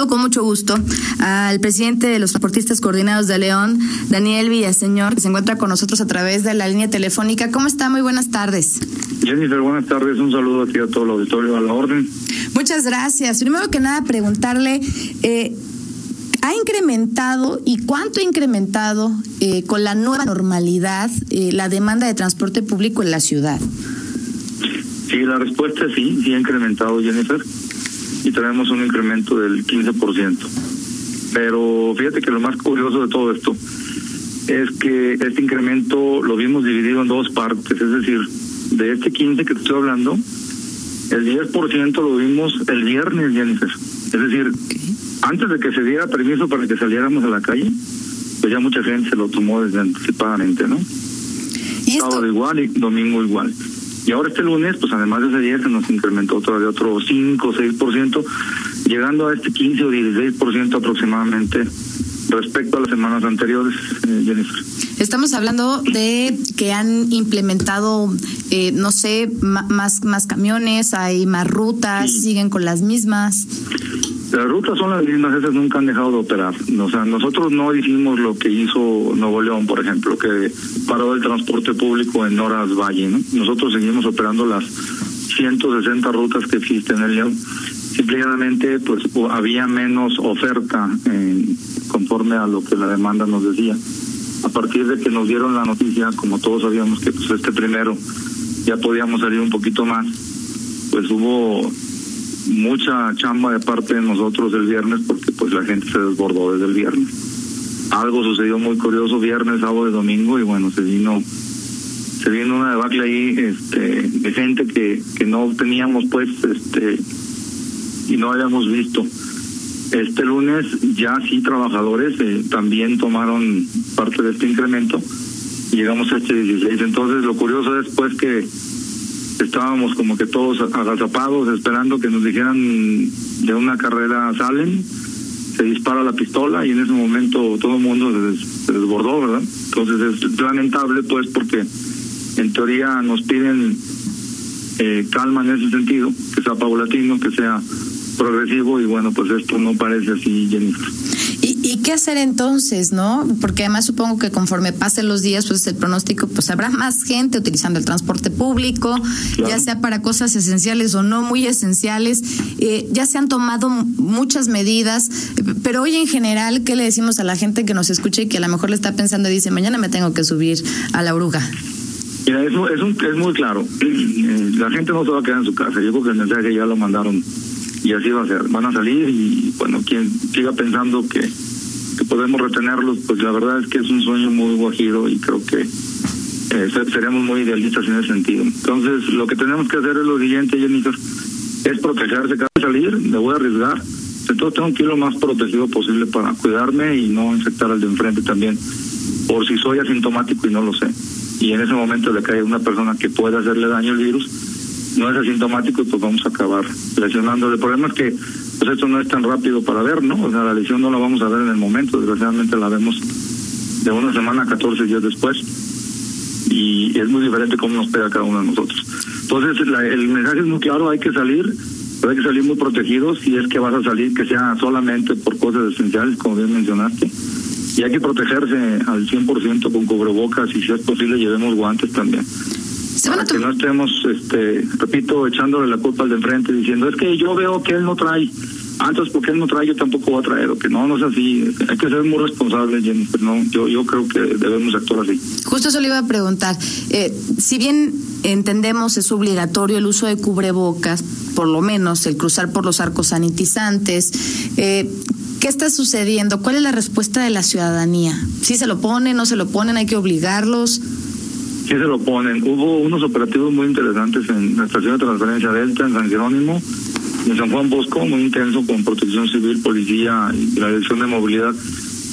Saludo con mucho gusto al presidente de los transportistas coordinados de León, Daniel Villaseñor, que se encuentra con nosotros a través de la línea telefónica. ¿Cómo está? Muy buenas tardes. Jennifer, buenas tardes. Un saludo aquí a todo el auditorio a la orden. Muchas gracias. Primero que nada, preguntarle, eh, ¿ha incrementado y cuánto ha incrementado eh, con la nueva normalidad eh, la demanda de transporte público en la ciudad? Sí, la respuesta es sí, sí ha incrementado, Jennifer, y tenemos un incremento del 15%. Pero fíjate que lo más curioso de todo esto es que este incremento lo vimos dividido en dos partes, es decir, de este 15 que te estoy hablando, el 10% lo vimos el viernes, Jennifer. Es decir, antes de que se diera permiso para que saliéramos a la calle, pues ya mucha gente se lo tomó desde anticipadamente, ¿no? ¿Y esto? Sábado igual y domingo igual. Y ahora este lunes, pues además de ese día se nos incrementó todavía otro 5 o 6%, llegando a este 15 o 16% aproximadamente respecto a las semanas anteriores, eh, Jennifer. Estamos hablando de que han implementado, eh, no sé, más, más camiones, hay más rutas, Sí. siguen con las mismas. Las rutas son las mismas, esas nunca han dejado de operar. O sea, nosotros no hicimos lo que hizo Nuevo León, por ejemplo, que paró el transporte público en horas valle, ¿no? Nosotros seguimos operando las 160 rutas que existen en León. Simplemente, pues, había menos oferta eh, conforme a lo que la demanda nos decía. A partir de que nos dieron la noticia, como todos sabíamos que pues este primero ya podíamos salir un poquito más, pues hubo mucha chamba de parte de nosotros el viernes porque pues la gente se desbordó desde el viernes. Algo sucedió muy curioso viernes, sábado y domingo y bueno, se vino se vino una debacle ahí este de gente que que no teníamos pues este y no habíamos visto. Este lunes ya sí trabajadores eh, también tomaron parte de este incremento llegamos a este 16. Entonces lo curioso es pues que estábamos como que todos agazapados esperando que nos dijeran de una carrera salen, se dispara la pistola y en ese momento todo el mundo se, des- se desbordó, ¿verdad? Entonces es lamentable pues porque en teoría nos piden eh, calma en ese sentido, que sea paulatino, que sea progresivo y bueno, pues esto no parece así, Jennifer. ¿Y, qué hacer entonces, no? Porque además supongo que conforme pasen los días, pues el pronóstico, pues habrá más gente utilizando el transporte público, Claro. ya sea para cosas esenciales o no muy esenciales. Eh, ya se han tomado muchas medidas, pero hoy en general, ¿qué le decimos a la gente que nos escuche y que a lo mejor le está pensando y dice, mañana me tengo que subir a la oruga? Mira, eso es, un- es muy claro. Eh, La gente no se va a quedar en su casa. Yo creo que el mensaje ya lo mandaron y así va a ser. Van a salir y, bueno, quien siga pensando que, que podemos retenerlos, pues la verdad es que es un sueño muy guajiro y creo que eh, se- seremos muy idealistas en ese sentido. Entonces, lo que tenemos que hacer es lo siguiente, Jennifer, es protegerse. Cada salir, me voy a arriesgar. Entonces, tengo que ir lo más protegido posible para cuidarme y no infectar al de enfrente también, por si soy asintomático y no lo sé y en ese momento le cae una persona que puede hacerle daño al virus, no es asintomático, pues vamos a acabar lesionándole. El problema es que pues esto no es tan rápido para ver, ¿no? O sea, la lesión no la vamos a ver en el momento, desgraciadamente la vemos de una semana a 14 días después y es muy diferente cómo nos pega cada uno de nosotros. Entonces, la- el mensaje es muy claro, hay que salir, pero hay que salir muy protegidos, si es que vas a salir, que sea solamente por cosas esenciales, como bien mencionaste, y hay que protegerse al 100% con cubrebocas y si es posible llevemos guantes también. Se van a que no estemos, este, repito, echándole la culpa al de enfrente diciendo, es que yo veo que él no trae, antes porque él no trae yo tampoco voy a traer, o que no, no es así, hay que ser muy responsables, Jennifer, no, yo, yo creo que debemos actuar así. Justo eso le iba a preguntar. Eh, si bien entendemos es obligatorio el uso de cubrebocas, por lo menos el cruzar por los arcos sanitizantes, eh, ¿qué está sucediendo? ¿Cuál es la respuesta de la ciudadanía? ¿Sí se lo ponen, no se lo ponen, hay que obligarlos? Sí se lo ponen. Hubo unos operativos muy interesantes en la estación de transferencia Delta, en San Jerónimo, en San Juan Bosco, muy intenso con protección civil, policía y la dirección de movilidad,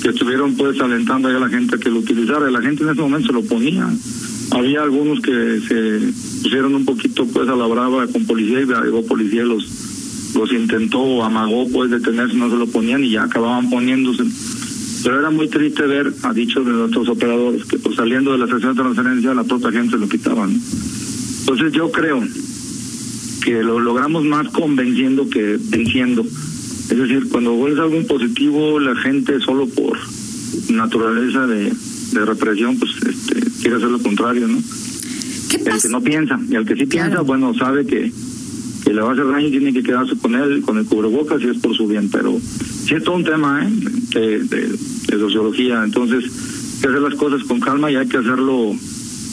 que estuvieron pues alentando a la gente a que lo utilizara. La gente en ese momento se lo ponía. Había algunos que se pusieron un poquito pues a la brava con policía y llegó policía y los, los intentó amagó pues detenerse, no se lo ponían y ya acababan poniéndose. Pero era muy triste ver, a dicho de nuestros operadores, que pues saliendo de la estación de transferencia la propia gente se lo quitaban. Entonces yo creo que lo logramos más convenciendo que venciendo. Es decir, cuando vuelves algo positivo, la gente solo por naturaleza de, de represión, pues este, quiere hacer lo contrario, ¿no? ¿Qué El que no piensa, y el que sí piensa, bueno, sabe que, que le va a hacer daño y tiene que quedarse con él, con el cubrebocas, y es por su bien, pero sí es todo un tema ¿eh? de, sociología, entonces hay que hacer las cosas con calma y hay que hacerlo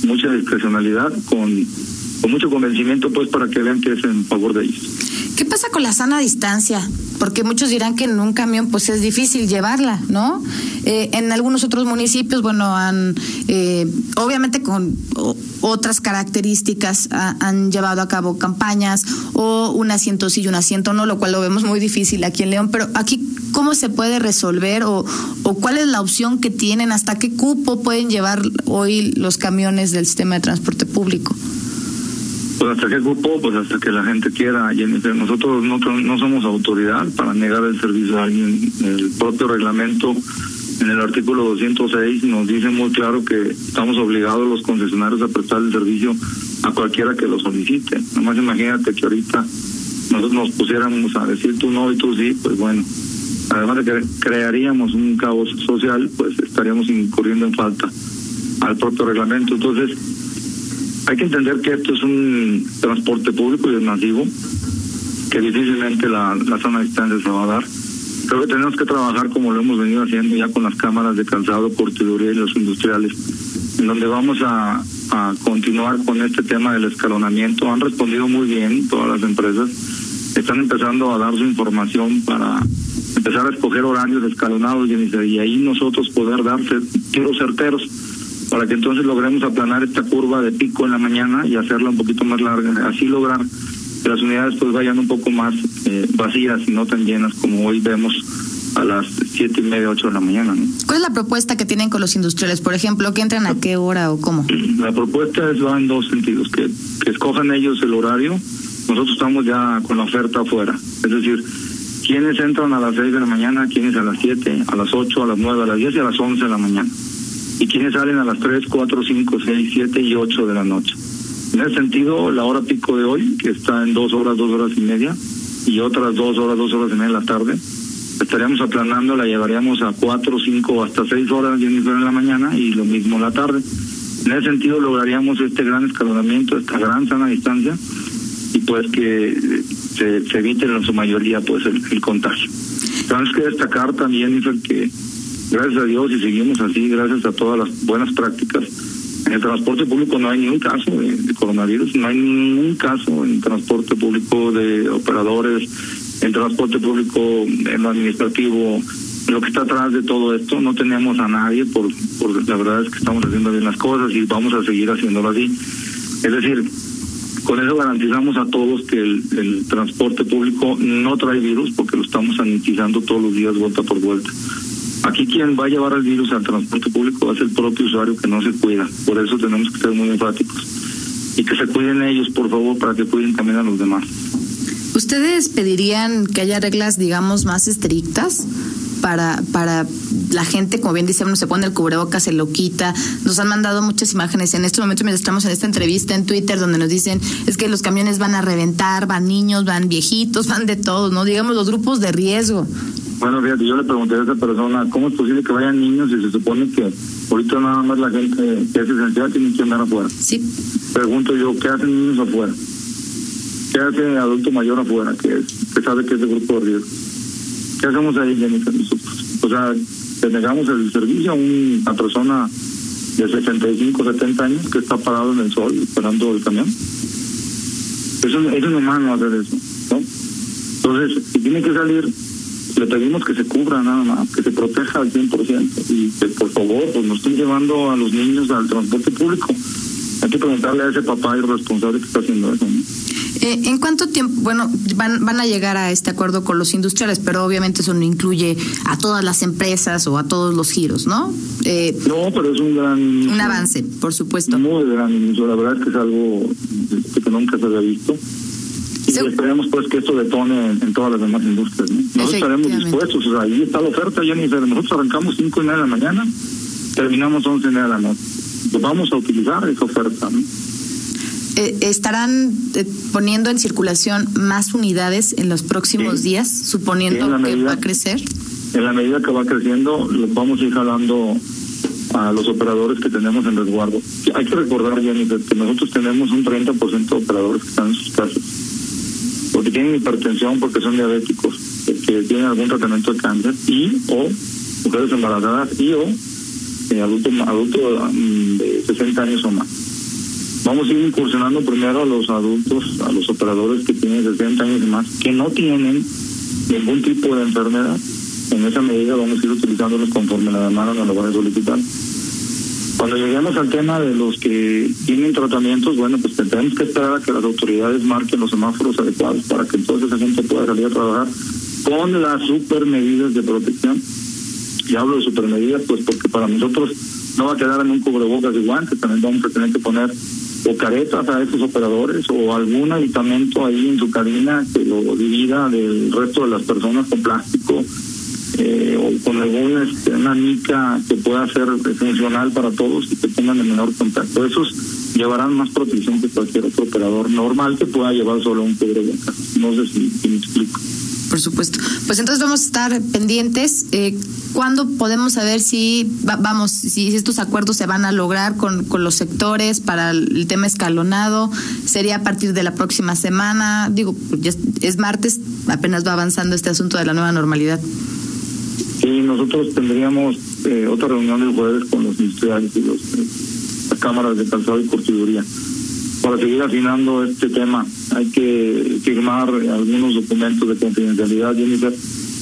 mucha discrecionalidad, con, mucho convencimiento, pues para que vean que es en favor de ellos. ¿Qué pasa con la sana distancia? Porque muchos dirán que en un camión pues es difícil llevarla, ¿no? Eh, en algunos otros municipios, bueno, han, eh, obviamente con otras características, ha, han llevado a cabo campañas o un asiento sí y un asiento no, lo cual lo vemos muy difícil aquí en León, pero aquí, ¿cómo se puede resolver o, o cuál es la opción que tienen? ¿Hasta qué cupo pueden llevar hoy los camiones del sistema de transporte público? Pues hasta qué cupo, pues hasta que la gente quiera, Jennifer. Nosotros no, somos autoridad para negar el servicio a alguien. El propio reglamento en el artículo 206 nos dice muy claro que estamos obligados los concesionarios a prestar el servicio a cualquiera que lo solicite. Nomás imagínate que ahorita nosotros nos pusiéramos a decir tú no y tú sí, pues bueno, además de que crearíamos un caos social, pues estaríamos incurriendo en falta al propio reglamento. Entonces, hay que entender que esto es un transporte público y es masivo, que difícilmente la, la sana distancia se va a dar. Creo que tenemos que trabajar como lo hemos venido haciendo ya con las cámaras de calzado, cortiduría y los industriales, en donde vamos a, a continuar con este tema del escalonamiento. Han respondido muy bien todas las empresas, están empezando a dar su información para empezar a escoger horarios escalonados y ahí nosotros poder dar tiros certeros para que entonces logremos aplanar esta curva de pico en la mañana y hacerla un poquito más larga, así lograr que las unidades pues vayan un poco más eh, vacías y no tan llenas como hoy vemos a las siete y media, ocho de la mañana. ¿no? ¿Cuál es la propuesta que tienen con los industriales? Por ejemplo, ¿que entran a qué hora o cómo? La propuesta es va en dos sentidos, que, que escojan ellos el horario, nosotros estamos ya con la oferta afuera, es decir, quienes entran a las seis de la mañana, quienes a las siete, a las ocho, a las nueve, a las diez y a las once de la mañana y quienes salen a las 3, 4, 5, 6, 7 y 8 de la noche. En ese sentido, la hora pico de hoy, que está en dos horas, dos horas y media, y otras dos horas, dos horas y media en la tarde, estaríamos aplanando, la llevaríamos a 4, 5 hasta 6 horas en la mañana y lo mismo en la tarde. En ese sentido lograríamos este gran escalonamiento, esta gran sana distancia y pues que se, se evite en su mayoría pues el, el contagio. Tenemos que destacar también, Jennifer, que gracias a Dios y seguimos así, gracias a todas las buenas prácticas. En el transporte público no hay ningún caso de, de coronavirus, no hay ningún caso en transporte público de operadores, en transporte público, en lo administrativo, lo que está atrás de todo esto, no tenemos a nadie, por, por la verdad es que estamos haciendo bien las cosas y vamos a seguir haciéndolo así. Es decir, con eso garantizamos a todos que el, transporte público no trae virus porque lo estamos sanitizando todos los días vuelta por vuelta. Aquí quien va a llevar el virus al transporte público va a el propio usuario que no se cuida. Por eso tenemos que ser muy enfáticos. Y que se cuiden ellos, por favor, para que cuiden también a los demás. ¿Ustedes pedirían que haya reglas, digamos, más estrictas? Para, para la gente, como bien dice, uno se pone el cubrebocas, se lo quita. Nos han mandado muchas imágenes en este momento, mientras estamos en esta entrevista en Twitter, donde nos dicen es que los camiones van a reventar, van niños, van viejitos, van de todos, ¿no? Digamos los grupos de riesgo. Bueno, fíjate, yo le pregunté a esa persona, ¿cómo es posible que vayan niños si se supone que ahorita nada más la gente que es esencial tiene que andar afuera? Sí. Pregunto yo, ¿qué hacen niños afuera? ¿Qué hace adulto mayor afuera que, que sabe que es de grupo de riesgo? ¿Qué hacemos ahí, Jennifer? O sea, le negamos el servicio a una persona de 65, 70 años que está parado en el sol esperando el camión. Eso es inhumano hacer eso, ¿no? Entonces, si tiene que salir, le pedimos que se cubra nada más, que se proteja al 100% y que por favor pues no estén llevando a los niños al transporte público. Hay que preguntarle a ese papá irresponsable que está haciendo eso. ¿no? Eh, ¿En cuánto tiempo? Bueno, van, van a llegar a este acuerdo con los industriales, pero obviamente eso no incluye a todas las empresas o a todos los giros, ¿no? Eh, no, pero es un gran... Un avance, por supuesto. Muy gran inicio. La verdad es que es algo que nunca se había visto. Y sí. esperemos pues que esto detone en, todas las demás industrias. ¿no? Nosotros estaremos dispuestos. O sea, ahí está la oferta, ya ni Nosotros arrancamos 5 y media de la mañana, terminamos 11 y media de la noche. Pues vamos a utilizar esa oferta. ¿no? Eh, ¿estarán eh, poniendo en circulación más unidades en los próximos días, suponiendo que va a crecer? En la medida que va creciendo, vamos a ir jalando a los operadores que tenemos en resguardo. Hay que recordar, Jennifer, que nosotros tenemos un 30% de operadores que están en sus casas, porque tienen hipertensión, porque son diabéticos, que tienen algún tratamiento de cáncer y o mujeres embarazadas y o eh, adultos adulto, mm, de 60 años o más. Vamos a ir incursionando primero a los adultos, a los operadores que tienen 60 años y más, que no tienen ningún tipo de enfermedad. En esa medida vamos a ir utilizándolos conforme la demanda nos lo van a solicitar. Cuando lleguemos al tema de los que tienen tratamientos, bueno, pues tenemos que esperar a que las autoridades marquen los semáforos adecuados para que entonces esa gente pueda salir a trabajar con las super medidas de protección. Y hablo de super medidas, pues porque para nosotros no va a quedar en un cubrebocas y guantes, también vamos a tener que poner o caretas a esos operadores o algún aditamento ahí en su cabina que lo divida del resto de las personas con plástico eh, o con alguna este, una mica que pueda ser funcional para todos y que tengan el menor contacto. Esos llevarán más protección que cualquier otro operador normal que pueda llevar solo un cubrebocas. No sé si me explico por supuesto. Pues entonces vamos a estar pendientes. Eh, ¿Cuándo podemos saber si, vamos, si estos acuerdos se van a lograr con, con los sectores para el tema escalonado? ¿Sería a partir de la próxima semana? Digo, ya es martes, apenas va avanzando este asunto de la nueva normalidad. Sí, nosotros tendríamos eh, otra reunión el jueves con los industriales y los, eh, las cámaras de calzado y curtiduría para seguir afinando este tema. Hay que firmar algunos documentos de confidencialidad, Jennifer.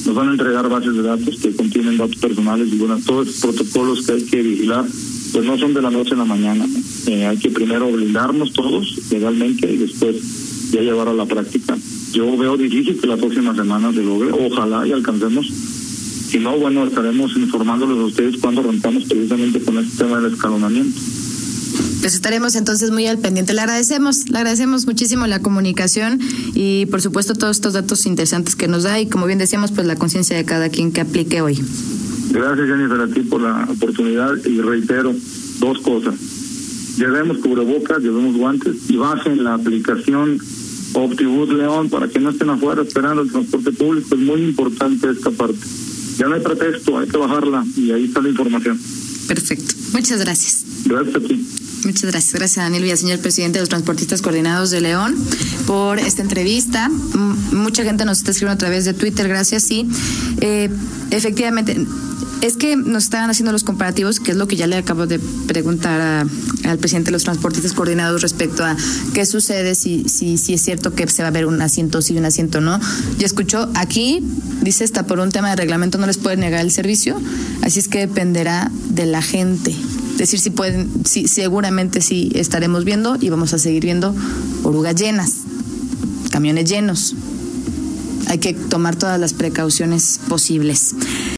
Nos van a entregar bases de datos que contienen datos personales y bueno, todos los protocolos que hay que vigilar, pues no son de la noche a la mañana. Eh, hay que primero blindarnos todos legalmente y después ya llevar a la práctica. Yo veo difícil que la próxima semana se logre, ojalá y alcancemos. Si no, bueno, estaremos informándoles a ustedes cuando arrancamos precisamente con este tema del escalonamiento pues estaremos entonces muy al pendiente. Le agradecemos, le agradecemos muchísimo la comunicación y por supuesto todos estos datos interesantes que nos da y como bien decíamos, pues la conciencia de cada quien que aplique hoy. Gracias Jennifer a ti por la oportunidad y reitero dos cosas. Llevemos cubrebocas, llevemos guantes y bajen la aplicación Optibus León para que no estén afuera esperando el transporte público. Es muy importante esta parte. Ya no hay pretexto, hay que bajarla y ahí está la información. Perfecto. Muchas gracias. Gracias a ti. Muchas gracias. Gracias, Daniel Villaseñor, presidente de los Transportistas Coordinados de León, por esta entrevista. mucha gente nos está escribiendo a través de Twitter, gracias. Sí, eh, efectivamente. Es que nos estaban haciendo los comparativos, que es lo que ya le acabo de preguntar al presidente de los transportistas coordinados respecto a qué sucede si, si, si es cierto que se va a ver un asiento sí un asiento no. Ya escuchó, aquí dice está por un tema de reglamento no les puede negar el servicio, así es que dependerá de la gente decir si pueden, si, seguramente sí estaremos viendo y vamos a seguir viendo orugas llenas, camiones llenos. Hay que tomar todas las precauciones posibles.